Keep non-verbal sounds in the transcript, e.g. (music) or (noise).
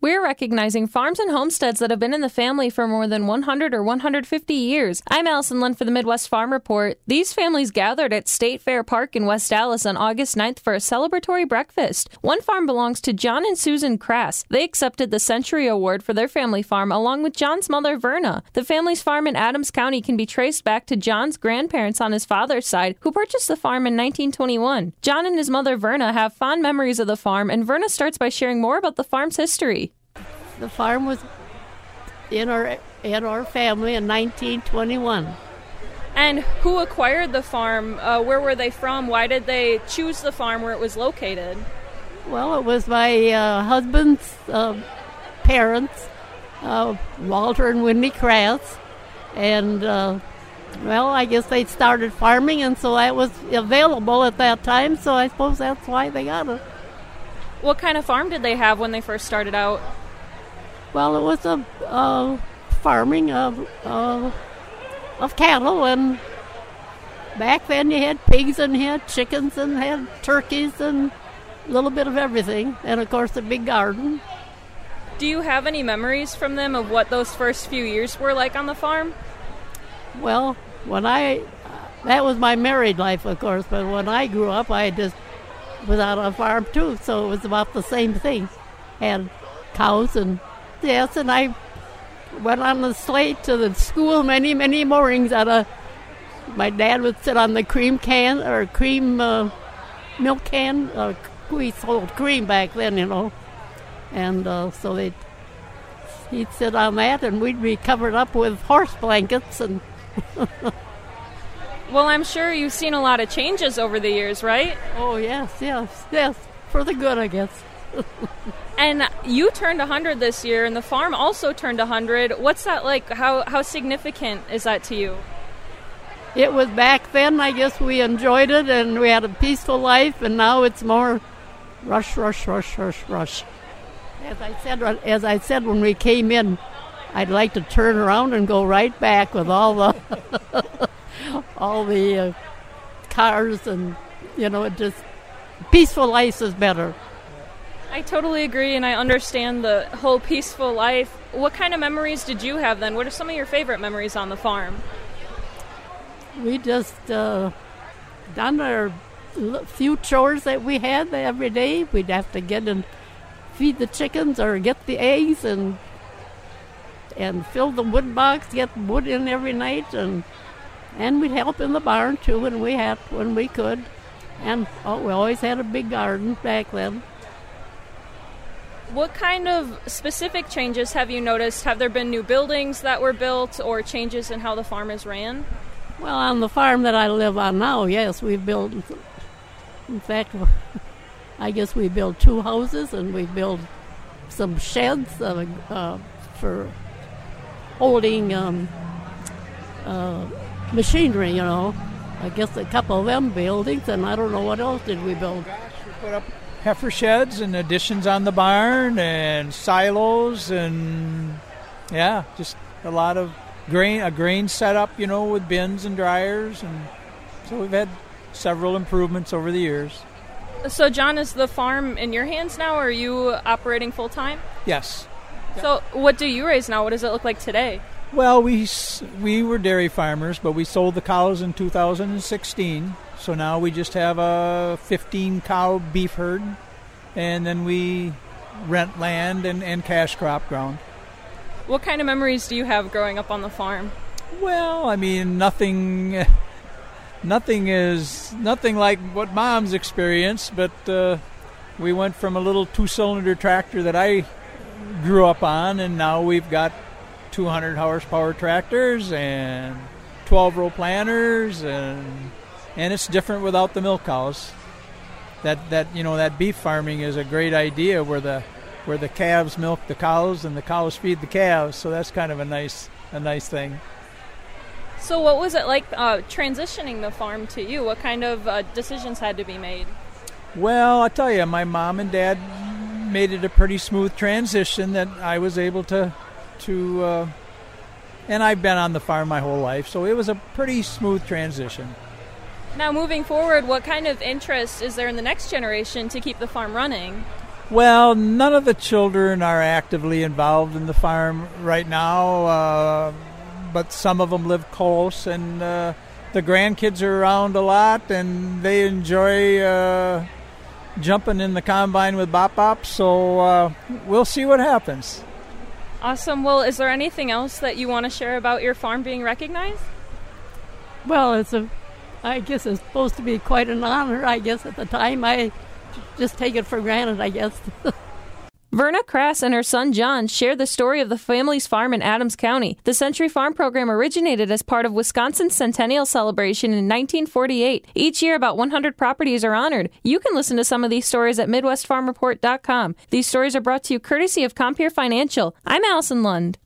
We're recognizing farms and homesteads that have been in the family for more than 100 or 150 years. I'm Allison Lund for the Midwest Farm Report. These families gathered at State Fair Park in West Allis on August 9th for a celebratory breakfast. One farm belongs to John and Susan Crass. They accepted the Century Award for their family farm along with John's mother, Verna. The family's farm in Adams County can be traced back to John's grandparents on his father's side, who purchased the farm in 1921. John and his mother, Verna, have fond memories of the farm, and Verna starts by sharing more about the farm's history. The farm was in our in our family in 1921. And who acquired the farm? Uh, where were they from? Why did they choose the farm where it was located? Well, it was my uh, husband's uh, parents, uh, Walter and Wendy Crass, and uh, well, I guess they started farming, and so that was available at that time. So I suppose that's why they got it. What kind of farm did they have when they first started out? Well, it was a uh, farming of uh, of cattle, and back then you had pigs and you had chickens and had turkeys and a little bit of everything, and of course a big garden. Do you have any memories from them of what those first few years were like on the farm? Well, when I that was my married life, of course, but when I grew up, I just was out on a farm too, so it was about the same thing. Had cows and Yes, and I went on the slate to the school many, many mornings. At a, my dad would sit on the cream can or cream uh, milk can. Uh, we sold cream back then, you know, and uh, so they he'd sit on that, and we'd be covered up with horse blankets and. (laughs) well, I'm sure you've seen a lot of changes over the years, right? Oh yes, yes, yes, for the good, I guess. (laughs) And you turned 100 this year, and the farm also turned 100. What's that like? How, how significant is that to you? It was back then, I guess we enjoyed it and we had a peaceful life, and now it's more rush, rush, rush, rush, rush. As I said, as I said when we came in, I'd like to turn around and go right back with all the (laughs) all the uh, cars and you know, it just peaceful life is better. I totally agree, and I understand the whole peaceful life. What kind of memories did you have then? What are some of your favorite memories on the farm? We just uh, done our few chores that we had every day. We'd have to get and feed the chickens or get the eggs and and fill the wood box, get wood in every night, and and we'd help in the barn too when we had when we could. And oh, we always had a big garden back then. What kind of specific changes have you noticed? Have there been new buildings that were built or changes in how the farm is ran? Well, on the farm that I live on now, yes, we've built, in fact, (laughs) I guess we built two houses and we built some sheds uh, uh, for holding um, uh, machinery, you know. I guess a couple of them buildings, and I don't know what else did we build. Gosh, we put up heifer sheds and additions on the barn and silos and yeah, just a lot of grain a grain setup, you know, with bins and dryers and so we've had several improvements over the years. So John, is the farm in your hands now or are you operating full time? Yes. So what do you raise now? What does it look like today? Well, we we were dairy farmers, but we sold the cows in 2016 so now we just have a 15 cow beef herd, and then we rent land and, and cash crop ground. What kind of memories do you have growing up on the farm? Well, I mean, nothing, nothing is nothing like what mom's experienced, but uh, we went from a little two-cylinder tractor that I grew up on, and now we've got 200 horsepower tractors and 12 row planters and and it's different without the milk cows. That that you know that beef farming is a great idea where the where the calves milk the cows and the cows feed the calves. So that's kind of a nice a nice thing. So what was it like uh, transitioning the farm to you? What kind of uh, decisions had to be made? Well, I tell you, my mom and dad made it a pretty smooth transition that I was able to to uh, and I've been on the farm my whole life, so it was a pretty smooth transition. Now, moving forward, what kind of interest is there in the next generation to keep the farm running? Well, none of the children are actively involved in the farm right now, uh, but some of them live close, and uh, the grandkids are around a lot, and they enjoy uh, jumping in the combine with Bop Bop. So uh, we'll see what happens. Awesome. Well, is there anything else that you want to share about your farm being recognized? Well, it's a, I guess it's supposed to be quite an honor. I guess at the time, I just take it for granted. I guess. (laughs) Verna Crass and her son John share the story of the family's farm in Adams County. The Century Farm program originated as part of Wisconsin's centennial celebration in 1948. Each year, about 100 properties are honored. You can listen to some of these stories at MidwestFarmReport.com. These stories are brought to you courtesy of Compeer Financial. I'm Allison Lund.